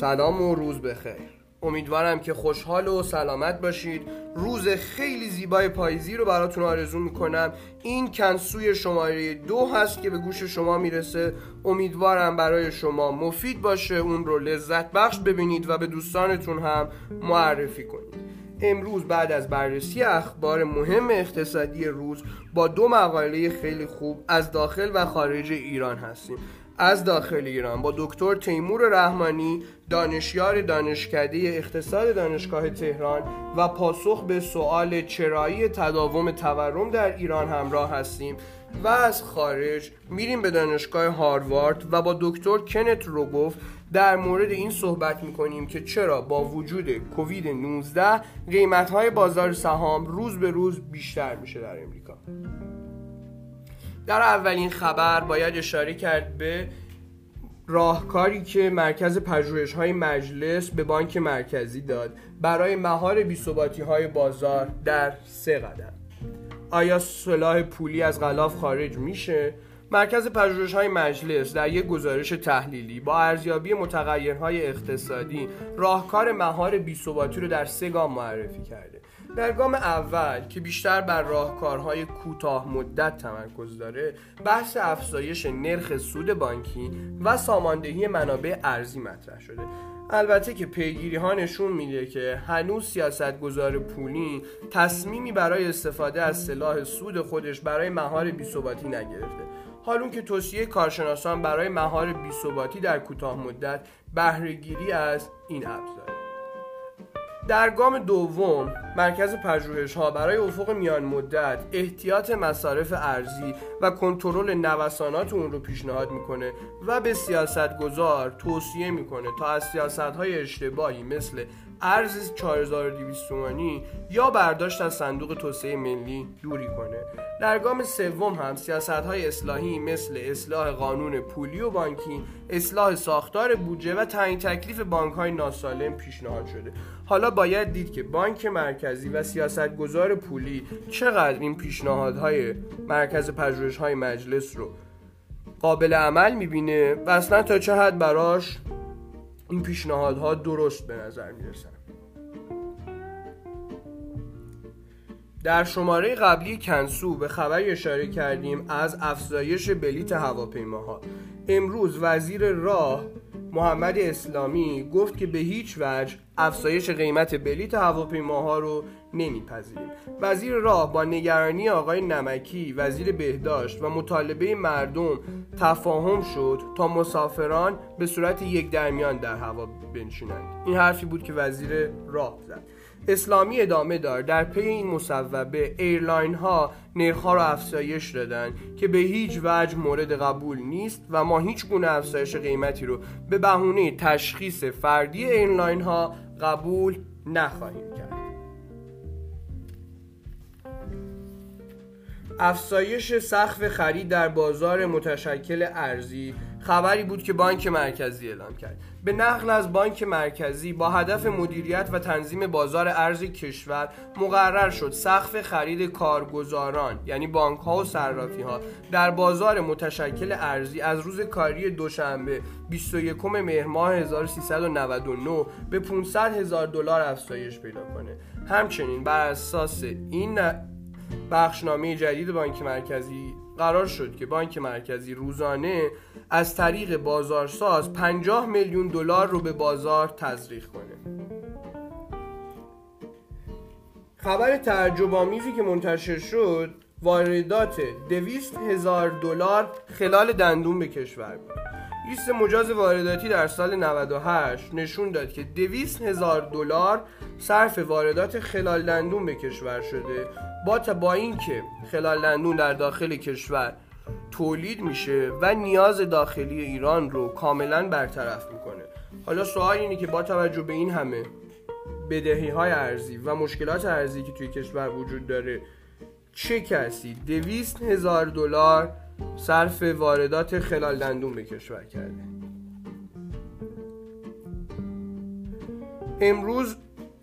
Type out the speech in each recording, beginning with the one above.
سلام و روز بخیر. امیدوارم که خوشحال و سلامت باشید. روز خیلی زیبای پاییزی رو براتون آرزو می‌کنم. این کنسوی شماره دو هست که به گوش شما می‌رسه. امیدوارم برای شما مفید باشه. اون رو لذت بخش ببینید و به دوستانتون هم معرفی کنید. امروز بعد از بررسی اخبار مهم اقتصادی روز با دو مقاله خیلی خوب از داخل و خارج ایران هستیم. از داخل ایران با دکتر تیمور رحمانی دانشیار دانشکده اقتصاد دانشگاه تهران و پاسخ به سوال چرایی تداوم تورم در ایران همراه هستیم و از خارج میریم به دانشگاه هاروارد و با دکتر کنت روگوف در مورد این صحبت می‌کنیم که چرا با وجود کووید 19 قیمت بازار سهام روز به روز بیشتر میشه در امریکا. در اولین خبر باید اشاره کرد به راهکاری که مرکز پژوهش های مجلس به بانک مرکزی داد برای مهار بیثباتی های بازار در سه قدم. آیا سلاح پولی از غلاف خارج میشه؟ مرکز پژوهش های مجلس در یک گزارش تحلیلی با ارزیابی متغیرهای اقتصادی راهکار مهار بیثباتی رو در سه گام معرفی کرده. در گام اول که بیشتر بر راهکارهای کوتاه مدت تمرکز داره بحث افزایش نرخ سود بانکی و ساماندهی منابع ارزی مطرح شده. البته که پیگیری ها نشون میده که هنوز سیاست گذار پولی تصمیمی برای استفاده از سلاح سود خودش برای مهار بیثباتی نگرفته. حالون که توصیه کارشناسان برای مهار بیثباتی در کوتاه مدت بهرهگیری از این ابزار. در گام دوم مرکز پژوهش ها برای افق میان مدت احتیاط مصارف ارزی و کنترل نوسانات اون رو پیشنهاد می‌کنه و به سیاست گذار توصیه می‌کنه تا از سیاست های اشتباهی مثل ارز 4200 تومانی یا برداشت از صندوق توسعه ملی دوری کنه. در گام سوم هم سیاست های اصلاحی مثل اصلاح قانون پولی و بانکی اصلاح ساختار بودجه و تعیین تکلیف بانک های ناسالم پیشنهاد شده. حالا باید دید که بانک مرکزی و سیاستگزار پولی چقدر این پیشنهادهای مرکز پژوهش های مجلس رو قابل عمل می‌بینه و اصلا تا چه حد براش این پیشنهادها درست به نظر می‌رسن. در شماره قبلی کنسو به خبری اشاره کردیم از افزایش بلیت هواپیماها. امروز وزیر راه محمد اسلامی گفت که به هیچ وجه افزایش قیمت بلیت هواپیماها رو نمیپذیریم. وزیر راه با نگرانی آقای نمکی وزیر بهداشت و مطالبه مردم تفاهم شد تا مسافران به صورت یک درمیان در هوا بنشینند. این حرفی بود که وزیر راه زد. اسلامی ادامه داد. در پی این مصوبه ایرلاین ها نرخ را افزایش دادن که به هیچ وجه مورد قبول نیست و ما هیچ گونه افزایش قیمتی رو به بهونه تشخیص فردی ایرلاین ها قبول نخواهیم کرد. افزایش سقف خرید در بازار متشکل ارزی خبری بود که بانک مرکزی اعلام کرد. به نقل از بانک مرکزی با هدف مدیریت و تنظیم بازار ارز کشور مقرر شد سقف خرید کارگزاران یعنی بانک ها و صرافی ها در بازار متشکل ارزی از روز کاری دوشنبه 21 مهر ماه 1399 به 500 هزار دلار افزایش پیدا کنه. همچنین بر اساس این بخشنامه جدید بانک مرکزی قرار شد که بانک مرکزی روزانه از طریق بازارساز 50 میلیون دلار رو به بازار تزریق کنه. خبر تعجب آمیزی که منتشر شد واردات 200 هزار دلار خلال دندون به کشور بود. لیست مجاز وارداتی در سال 98 نشون داد که 200 هزار دلار صرف واردات خلال دندون به کشور شده. با با اینکه خلال دندون در داخل کشور تولید میشه و نیاز داخلی ایران رو کاملا برطرف می‌کنه. حالا سوال اینه که با توجه به این همه بدهی های ارزی و مشکلات ارزی که توی کشور وجود داره چه کسی دویست هزار دلار صرف واردات خلال دندون به کشور کرده؟ امروز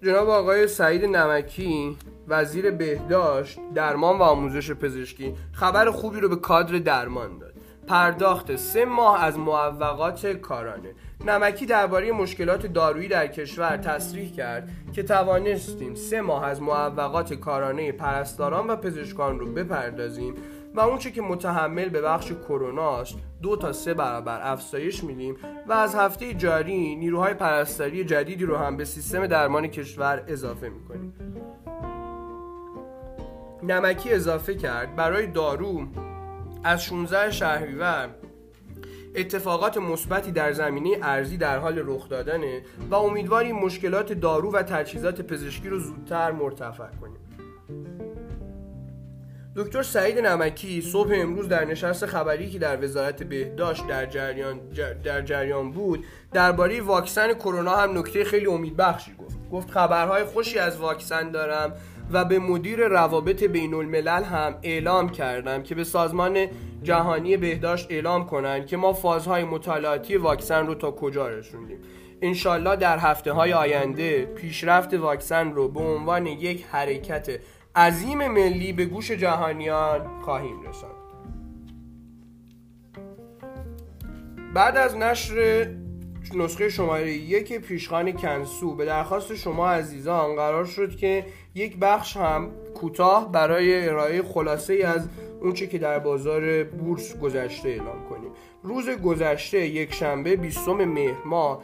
جناب آقای سعید نمکی وزیر بهداشت درمان و آموزش پزشکی خبر خوبی رو به کادر درمان داد. پرداخت سه ماه از معوقات کارانه. نمکی درباره مشکلات دارویی در کشور تصریح کرد که توانستیم سه ماه از معوقات کارانه پرستاران و پزشکان رو بپردازیم و اونچه که متحمل به بخش کروناست دو تا سه برابر افزایش میدیم و از هفته جاری نیروهای پرستاری جدیدی رو هم به سیستم درمان کشور اضافه می‌کنیم. نمکی اضافه کرد برای دارو از 16 شهریور. اتفاقات مثبتی در زمینه ارزی در حال رخ دادنه و امیدواریم مشکلات دارو و تجهیزات پزشکی رو زودتر مرتفع کنیم. دکتر سعید نمکی صبح امروز در نشست خبری که در وزارت بهداشت در جریان, در جریان بود درباره واکسن کرونا هم نکته خیلی امیدبخشی گفت. گفت خبرهای خوشی از واکسن دارم و به مدیر روابط بین الملل هم اعلام کردم که به سازمان جهانی بهداشت اعلام کنند که ما فازهای مطالعاتی واکسن رو تا کجا رسوندیم. انشالله در هفته های آینده پیشرفت واکسن رو به عنوان یک حرکت عظیم ملی به گوش جهانیان خواهیم رساند. بعد از نشر نسخه شماره یک پیشخان کنسو به درخواست شما عزیزان قرار شد که یک بخش هم کوتاه برای ارائه خلاصه ای از اونچه که در بازار بورس گذشته اعلام کنیم. روز گذشته یک شنبه 20 مهر ماه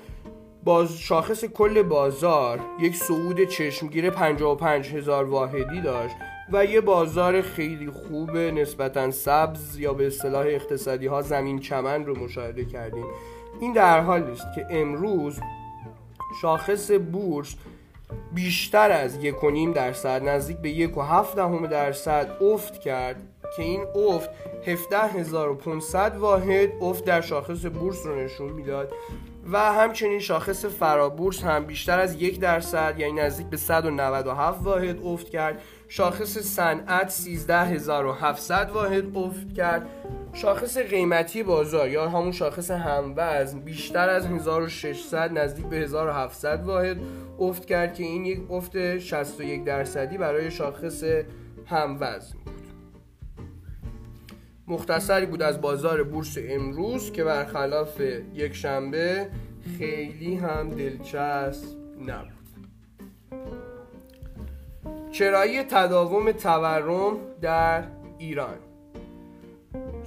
باز شاخص کل بازار یک صعود چشمگیر 55 هزار واحدی داشت و یه بازار خیلی خوب نسبتا سبز یا به اصطلاح اقتصادی ها زمین چمن رو مشاهده کردیم. این در حالی است که امروز شاخص بورس بیشتر از یک و نیم درصد نزدیک به یک و هفت دهم درصد افت کرد که این افت 17500 واحد افت در شاخص بورس رو نشون می‌داد و همچنین شاخص فرابورس هم بیشتر از یک درصد یعنی نزدیک به 197 واحد افت کرد. شاخص صنعت 13700 واحد افت کرد. شاخص قیمتی بازار یا همون شاخص هموزن بیشتر از 1600 نزدیک به 1700 واحد افت کرد که این یک افت 61 درصدی برای شاخص هموزن بود. مختصری بود از بازار بورس امروز که برخلاف یک شنبه خیلی هم دلچسب نبود. چرایی تداوم تورم در ایران.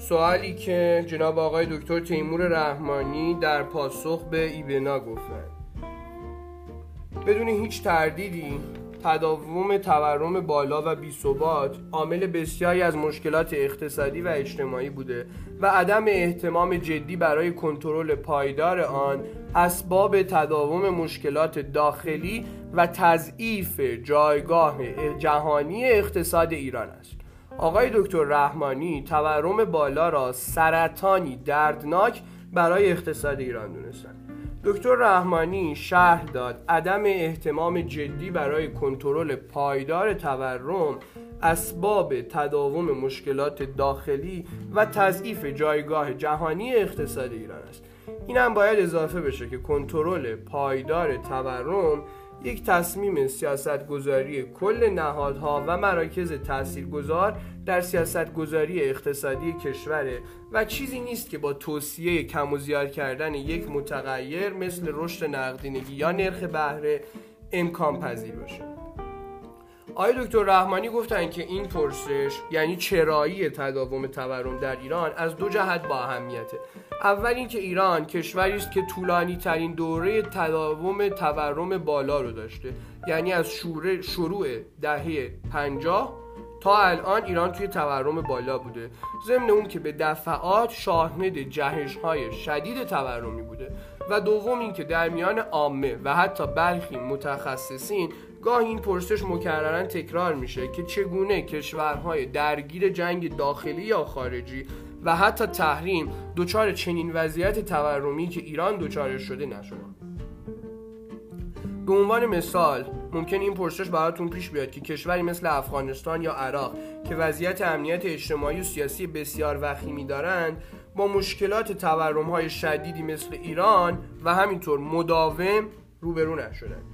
سوالی که جناب آقای دکتر تیمور رحمانی در پاسخ به ایبنا گفتند بدون هیچ تردیدی تداوم تورم بالا و بیثبات عامل بسیاری از مشکلات اقتصادی و اجتماعی بوده و عدم احتمام جدی برای کنترل پایدار آن اسباب تداوم مشکلات داخلی و تضعیف جایگاه جهانی اقتصاد ایران است. آقای دکتر رحمانی تورم بالا را سرطانی دردناک برای اقتصاد ایران دونستند دکتر رحمانی شهر داد عدم احتمام جدی برای کنترل پایدار تورم اسباب تداوم مشکلات داخلی و تضعیف جایگاه جهانی اقتصاد ایران است. این هم باید اضافه بشه که کنترل پایدار تورم یک تصمیم سیاستگذاری کل نهادها و مراکز تاثیرگذار در سیاستگذاری اقتصادی کشوره و چیزی نیست که با توصیه کم و زیاد کردن یک متغیر مثل رشد نقدینگی یا نرخ بهره امکان پذیر باشه. آقای دکتر رحمانی گفتن که این پرسش یعنی چرایی تداوم تورم در ایران از دو جهت با اهمیته. اول اینکه ایران کشوری است که طولانی ترین دوره تداوم تورم بالا رو داشته. یعنی از شروع دهه 50 تا الان ایران توی تورم بالا بوده. ضمن اون که به دفعات شاهد جهش های شدید تورمی بوده. و دوم اینکه در میان عامه و حتی برخی متخصصین گاه این پرسش مکررن تکرار میشه که چگونه کشورهای درگیر جنگ داخلی یا خارجی و حتی تحریم دچار چنین وضعیت تورمی که ایران دچار شده نشدن؟ به عنوان مثال ممکن این پرسش براتون پیش بیاد که کشوری مثل افغانستان یا عراق که وضعیت امنیت اجتماعی و سیاسی بسیار وخیمی دارند با مشکلات تورم های شدیدی مثل ایران و همینطور مداوم روبرو نشدند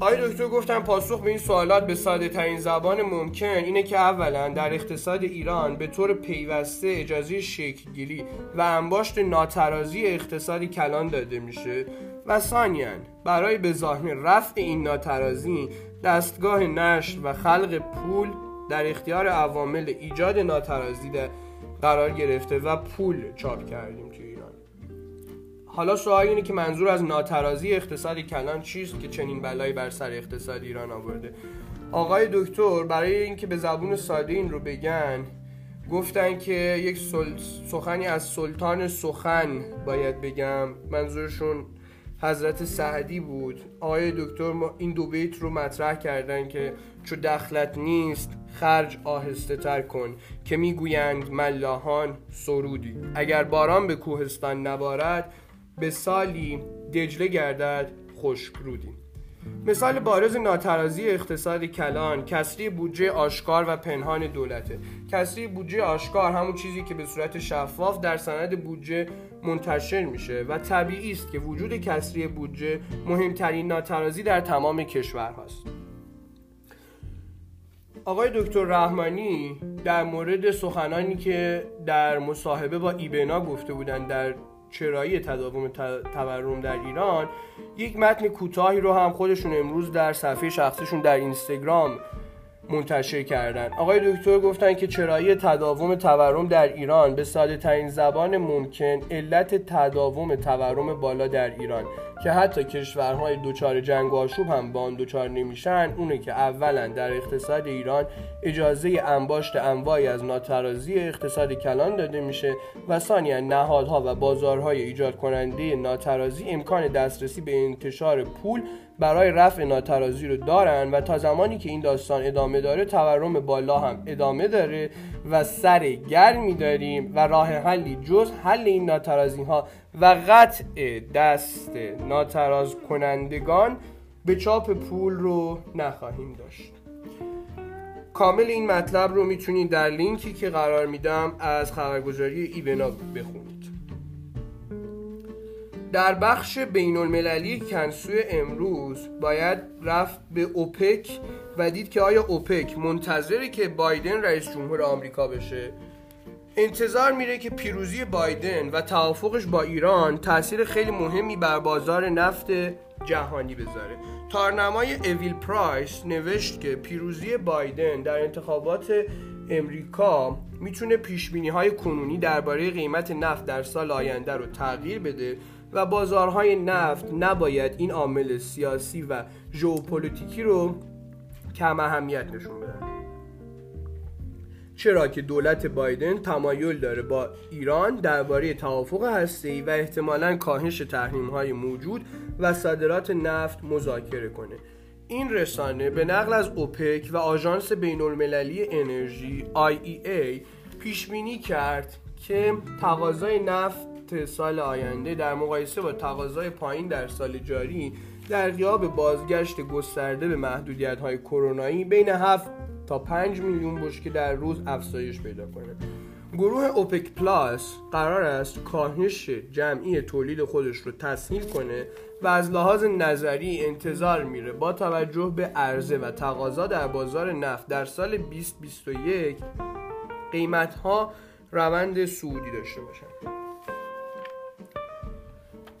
آقای دکتر گفتن پاسخ به این سوالات به ساده ترین زبان ممکن. اینه که اولا در اقتصاد ایران به طور پیوسته اجازه شکلگیری و انباشت ناترازی اقتصادی کلان داده میشه. و ثانیا برای به ظاهر رفع این ناترازی دستگاه نشر و خلق پول در اختیار عوامل ایجاد ناترازی قرار گرفته و پول چاپ کردیم توی حالا سوال اینه که منظور از ناترازی اقتصادی کلان چیست که چنین بلایی بر سر اقتصاد ایران آورده؟ آقای دکتر برای اینکه به زبون ساده این رو بگن گفتن که یک سخنی از سلطان سخن باید بگم. منظورشون حضرت سعدی بود. آقای دکتر این دو بیت رو مطرح کردن که چو دخلت نیست خرج آهسته تر کن که می‌گویند ملاحان سرودی. اگر باران به کوهستان نبارد به سالی دجله گردد خشک رودی. مثال بارز ناترازی اقتصاد کلان کسری بودجه آشکار و پنهان دولته. کسری بودجه آشکار همون چیزی که به صورت شفاف در سند بودجه منتشر میشه و طبیعی است که وجود کسری بودجه مهمترین ناترازی در تمام کشور هست آقای دکتر رحمانی در مورد سخنانی که در مصاحبه با ایبنا گفته بودند در چرایی تداوم تورم در ایران یک متن کوتاهی رو هم خودشون امروز در صفحه شخصیشون در اینستاگرام منتشر کردن. آقای دکتر گفتن که چرایی تداوم تورم در ایران به ساده ترین زبان ممکن علت تداوم تورم بالا در ایران. که حتی کشورهای دوچار جنگ و آشوب هم با آن دوچار نمیشن اونه که اولا در اقتصاد ایران اجازه انباشت انواعی از ناترازی اقتصاد کلان داده میشه و ثانیا نهادها و بازارهای ایجاد کننده ناترازی امکان دسترسی به انتشار پول برای رفع ناترازی رو دارن و تا زمانی که این داستان ادامه داره تورم بالا هم ادامه داره و سر گرمی داریم و راه حلی جز حل این ناترازی ها و قطع دست ناتراز کنندگان به چاپ پول رو نخواهیم داشت. کامل این مطلب رو می‌تونید در لینکی که قرار میدم از خبرگزاری ایبنا بخونید. در بخش بین المللی کنسوی امروز باید رفت به اوپک و دید که آیا اوپک منتظره که بایدن رئیس جمهور آمریکا بشه؟ انتظار میره که پیروزی بایدن و توافقش با ایران تاثیر خیلی مهمی بر بازار نفت جهانی بذاره. تارنمای اویل پرایس نوشت که پیروزی بایدن در انتخابات امریکا می‌تونه پیش های کنونی درباره قیمت نفت در سال آینده رو تغییر بده و بازارهای نفت نباید این عامل سیاسی و ژئوپلیتیکی رو کم اهمیت نشون بدن. چرا که دولت بایدن تمایل داره با ایران درباره توافق هسته‌ای و احتمالا کاهش های موجود و صادرات نفت مذاکره کنه. این رسانه به نقل از اوپک و آژانس بین المللی انرژی IEA پیش بینی کرد که تقاضای نفت سال آینده در مقایسه با تقاضای پایین در سال جاری در غیاب بازگشت گسترده به محدودیت های کرونایی بین 7 تا 5 میلیون بشکه در روز افزایش پیدا کنه. گروه اوپک پلاس قرار است کاهش جمعی تولید خودش رو تسهیل کنه و از لحاظ نظری انتظار میره با توجه به عرضه و تقاضا در بازار نفت در سال 2021 قیمت ها روند سعودی داشته باشند.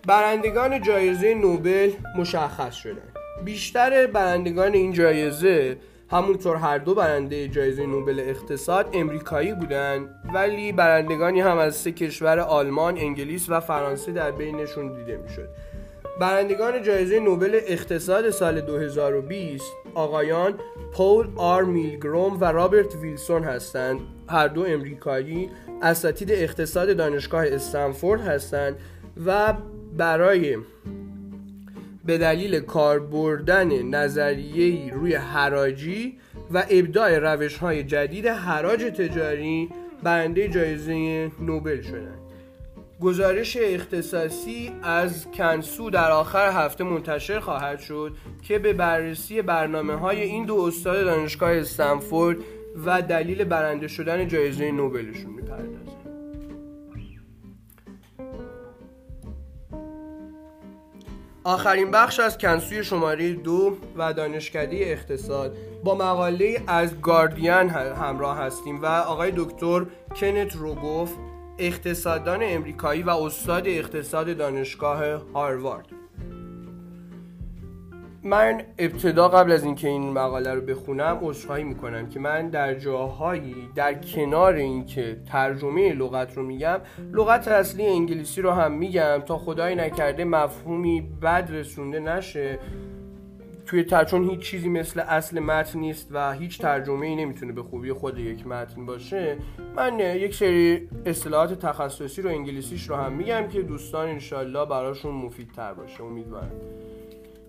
برندگان جایزه نوبل مشخص شدن بیشتر برندگان این جایزه همونطور هر دو برنده جایزه نوبل اقتصاد امریکایی بودن ولی برندگانی هم از سه کشور آلمان، انگلیس و فرانسه در بینشون دیده می‌شد. برندگان جایزه نوبل اقتصاد سال 2020 آقایان پول آر میلگروم و رابرت ویلسون هستند هر دو امریکایی اساتید اقتصاد دانشگاه استنفورد هستند و برای به دلیل کار بردن نظریه روی حراجی و ابداع روش های جدید حراج تجاری برنده جایزه نوبل شدند. گزارش اختصاصی از کنسو در آخر هفته منتشر خواهد شد که به بررسی برنامه های این دو استاد دانشگاه استنفورد و دلیل برنده شدن جایزه نوبلشون می‌پردازه آخرین بخش از کنسوی شماره دو و دانشکده اقتصاد. با مقاله از گاردین همراه هستیم و آقای دکتر کنت روگوف اقتصاددان امریکایی و استاد اقتصاد دانشگاه هاروارد. من ابتدا قبل از اینکه این مقاله رو بخونم عذرخواهی می‌کنم که من در جاهایی در کنار اینکه ترجمه لغت رو میگم لغت اصلی انگلیسی رو هم میگم تا خدای نکرده مفهومی بد رسونده نشه. توی تر... چون هیچ چیزی مثل اصل متن نیست و هیچ ترجمه ای نمی‌تونه به خوبی خود یک متن باشه من یک سری اصطلاحات تخصصی رو انگلیسیش رو هم میگم که دوستان انشالله براشون مفیدتر باشه. امیدوارم.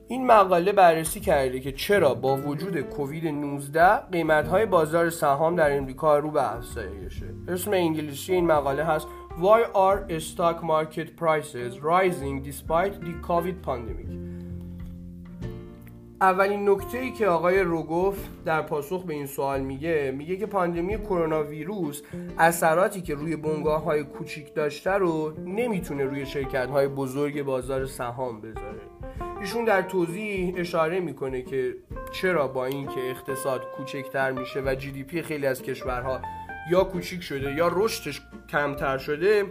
این مقاله بررسی کرده که چرا با وجود کووید 19 قیمت های بازار سهام در امریکا رو به افزایشه اسم انگلیسی این مقاله هست Why are stock market prices rising despite the COVID pandemic? اولین نکته ای که آقای روگوف در پاسخ به این سوال میگه میگه که پاندمی کرونا ویروس اثراتی که روی بنگاه های کوچیک داشته رو نمی‌تونه روی شرکت های بزرگ بازار سهام بذاره. ایشون در توضیح اشاره می‌کنه که چرا با اینکه اقتصاد کوچکتر میشه و GDP خیلی از کشورها یا کوچیک شده یا رشدش کمتر شده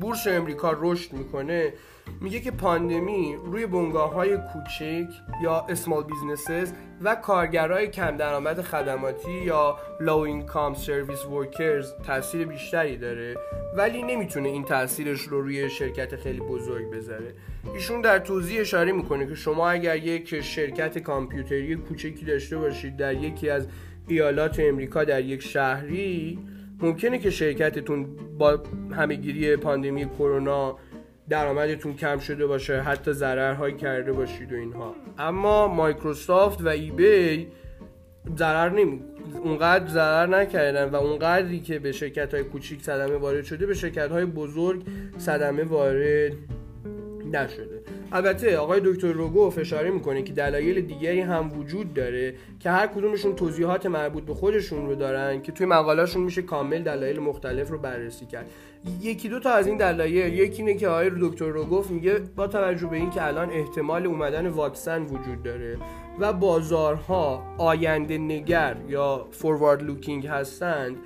بورس امریکا رشد می‌کنه. میگه که پاندمی روی بنگاه های کوچک یا small businesses و کارگرای کم درآمد خدماتی یا low income service workers تاثیر بیشتری داره ولی نمی‌تونه این تاثیرش رو روی شرکت خیلی بزرگ بذاره. ایشون در توضیح اشاره می‌کنه که شما اگر یک شرکت کامپیوتری کوچکی داشته باشید در یکی از ایالات امریکا در یک شهری ممکنه که شرکتتون با همهگیری پاندمی کرونا درآمدتون کم شده باشه حتی ضررهایی کرده باشید و اینها. اما مایکروسافت و ایبی ضرر نمی اونقدر ضرر نکردن و اونقدری که به شرکت های کوچیک صدمه وارد شده به شرکت های بزرگ صدمه وارد نشده. البته آقای دکتر روگوف اشاره می‌کنه که دلایل دیگری هم وجود داره که هر کدومشون توضیحات مربوط به خودشون رو دارن که توی مقالهشون میشه کامل دلایل مختلف رو بررسی کرد. یکی دو تا از این دلایل یکی اینه که آقای دکتر روگوف میگه با توجه به اینکه الان احتمال اومدن واکسن وجود داره. و بازارها آینده نگر یا forward looking هستند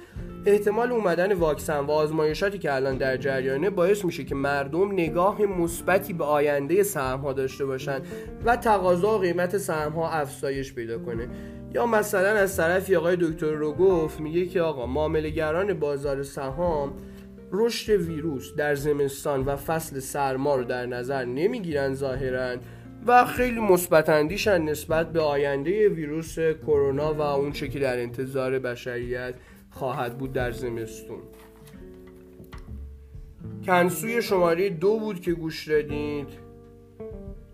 احتمال اومدن واکسن و آزمایشاتی که الان در جریانه باعث میشه که مردم نگاه مثبتی به آینده سهم ها داشته باشن و تقاضا و قیمت سهم ها افزایش پیدا کنه. یا مثلا از طرفی آقای دکتر روگوف میگه که آقا معاملهگران بازار سهام رشد ویروس در زمستان و فصل سرما رو در نظر نمی‌گیرن ظاهرا. و خیلی مثبت نسبت به آینده ویروس کرونا و اون چه که در انتظار بشریت خواهد بود در زمستون. کنسوی شماره دو بود که گوش دادید.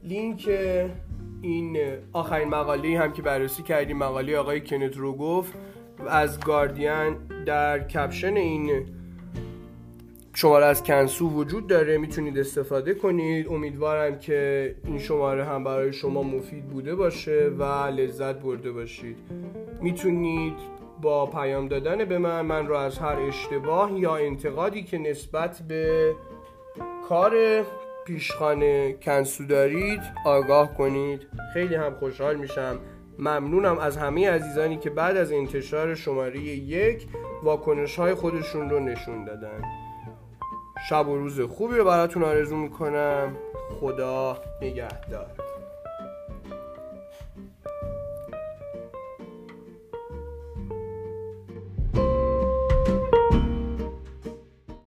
لینک این آخرین مقاله هم که بررسی کردیم مقاله آقای کنت روگوف از گاردین در کپشن این شماره از کنسو وجود داره می‌تونید استفاده کنید. امیدوارم که این شماره هم برای شما مفید بوده باشه و لذت برده باشید. می‌تونید با پیام دادن به من من رو از هر اشتباه یا انتقادی که نسبت به کار پیشخانه کنسو دارید آگاه کنید. خیلی هم خوشحال میشم. ممنونم از همه عزیزانی که بعد از انتشار شماره یک واکنش های خودشون رو نشون دادن. شب و روز خوبی رو براتون آرزو می‌کنم. خدا نگهدار.